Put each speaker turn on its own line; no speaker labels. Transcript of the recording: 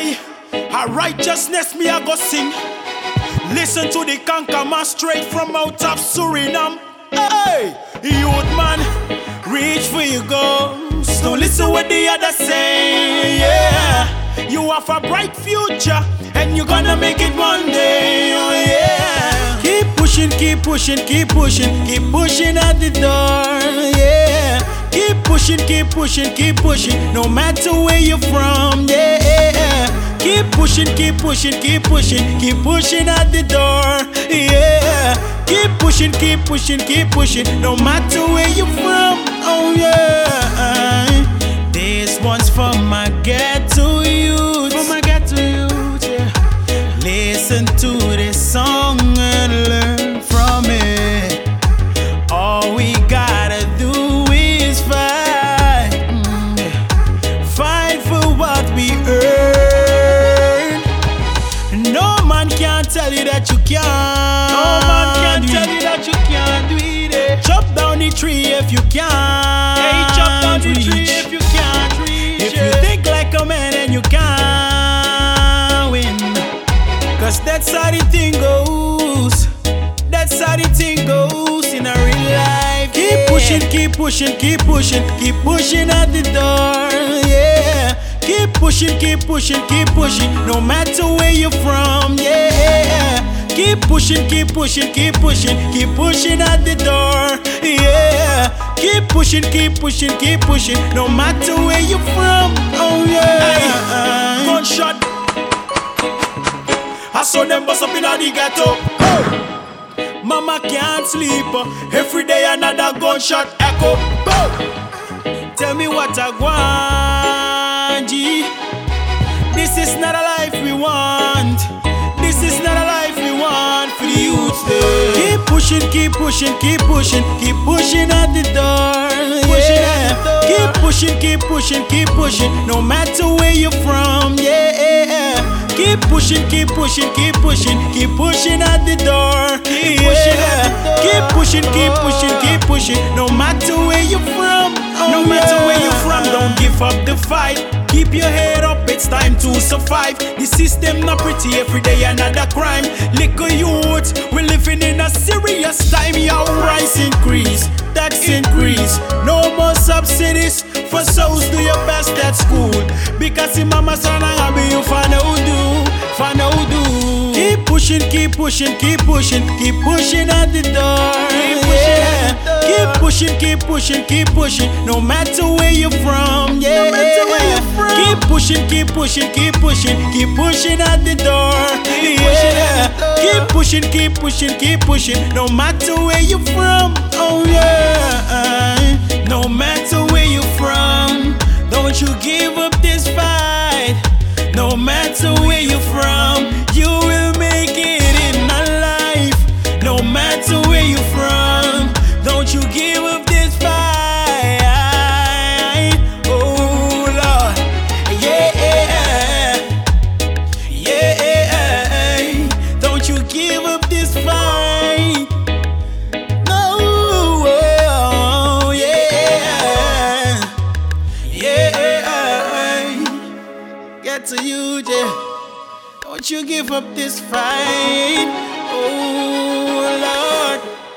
Hey, her righteousness me I go sing. Listen to the conquer man straight from out of Suriname. Hey, youth man, reach for your goals. Don't listen what the others say. Yeah, you have a bright future and you're gonna make it one day. Oh yeah. Keep pushing, keep pushing, keep pushing, keep pushing at the door. Yeah. Keep pushing, keep pushing, keep pushing, no matter where you're from. Pushing, keep pushing, keep pushing, keep pushing at the door. Yeah. Keep pushing, keep pushing, keep pushing, no matter where you're from. Oh yeah. This one's for my ghetto youth. For my ghetto youth, yeah. Listen to this song tell you that you can't.
No man can
do
tell
it.
you that you can't do it. Eh.
Chop down the tree if you can't.
Hey, chop down the tree if you can't reach
If you
eh.
think like a man and you can't win. Cause that's how the thing goes. That's how the thing goes in a real life. Keep pushing, keep pushing, keep pushing, keep pushing at the door. Pushing, keep pushing, keep pushing, no matter where you're from. Yeah. Keep pushing, keep pushing, keep pushing, keep pushing at the door. Yeah. Keep pushing, keep pushing, keep pushing, no matter where you're from. Oh yeah. Gunshot. I saw them bust up in the ghetto. Mama can't sleep. Every day another gunshot echo. Tell me what I want, is not a life we want. This is not a life we want for the youth. there. Keep pushing, keep pushing, keep pushing, keep pushing at the door. Yeah.
at the door.
Keep pushing, keep pushing, keep pushing, no matter where you're from. Yeah. Keep pushing, keep pushing, keep pushing, keep pushing at the door.
Keep pushing at the door.
Keep pushing, keep pushing, keep pushing, no matter where you're from. no matter where you're from, don't give up the fight. Keep your head up, it's time to survive. The system not pretty, every day another crime. Little youth, we're living in a serious time. Your price increase, tax increase. No more subsidies for souls. Do your best at school. Because in mama son, I have you for no do, for no do. Keep pushing, keep pushing, keep pushing, keep pushing at the door.
Keep pushing door.
Keep pushing, keep pushing, keep pushing, no matter where you're from. Yeah,
No matter where you're from.
Keep pushing, keep pushing, keep pushing, keep pushing at the door.
Keep pushing at the door.
Keep pushing, keep pushing, keep pushing, no matter where you're from. Oh yeah, you give up this fight. Oh Lord.